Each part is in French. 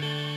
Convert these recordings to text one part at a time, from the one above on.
Bye.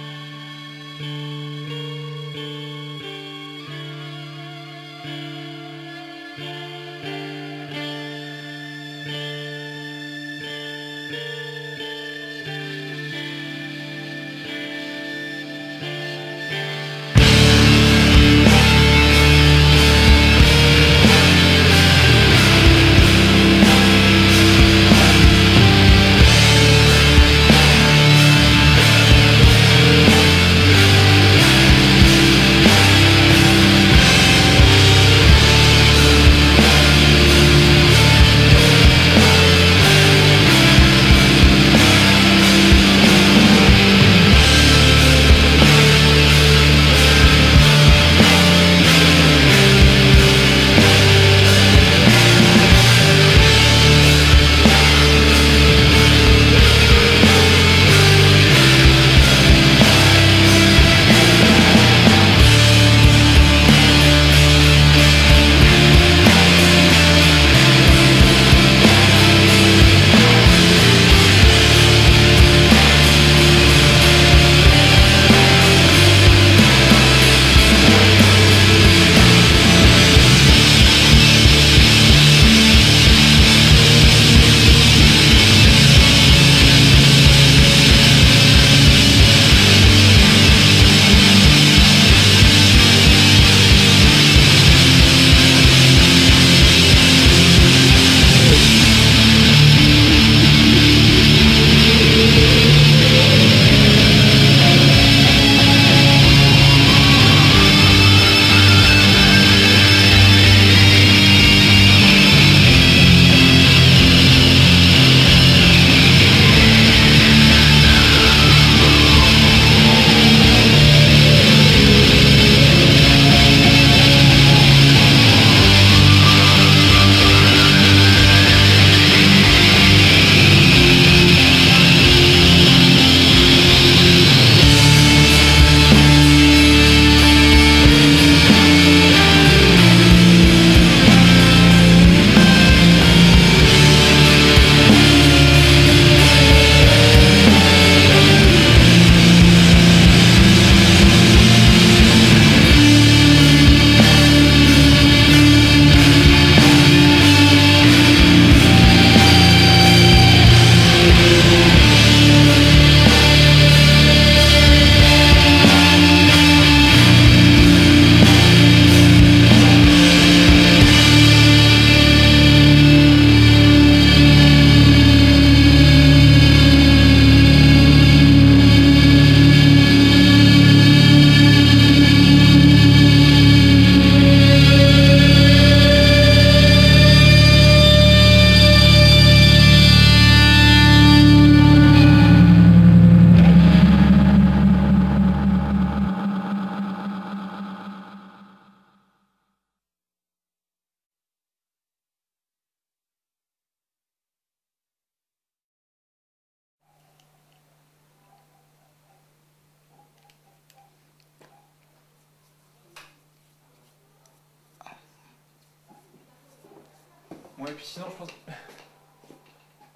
Ouais, puis sinon, je pense.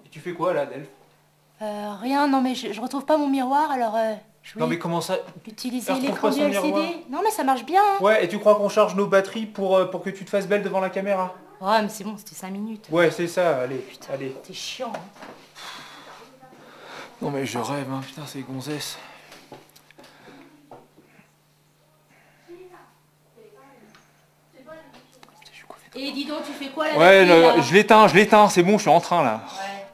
Et tu fais quoi là, Delph? Euh, rien, non mais je, je retrouve pas mon miroir, alors euh, je voulais Non, mais comment ça utiliser l'écran du LCD. miroir? Non mais ça marche bien. hein. Ouais, et tu crois qu'on charge nos batteries pour, euh, pour que tu te fasses belle devant la caméra? Oh mais c'est bon, c'était 5 minutes. Ouais, c'est ça, allez, allez. T'es chiant. hein. Non, mais je rêve, hein, putain, c'est gonzesse. Et dis donc, tu fais quoi là Ouais, le- je l'éteins, je l'éteins, c'est bon, je suis en train là.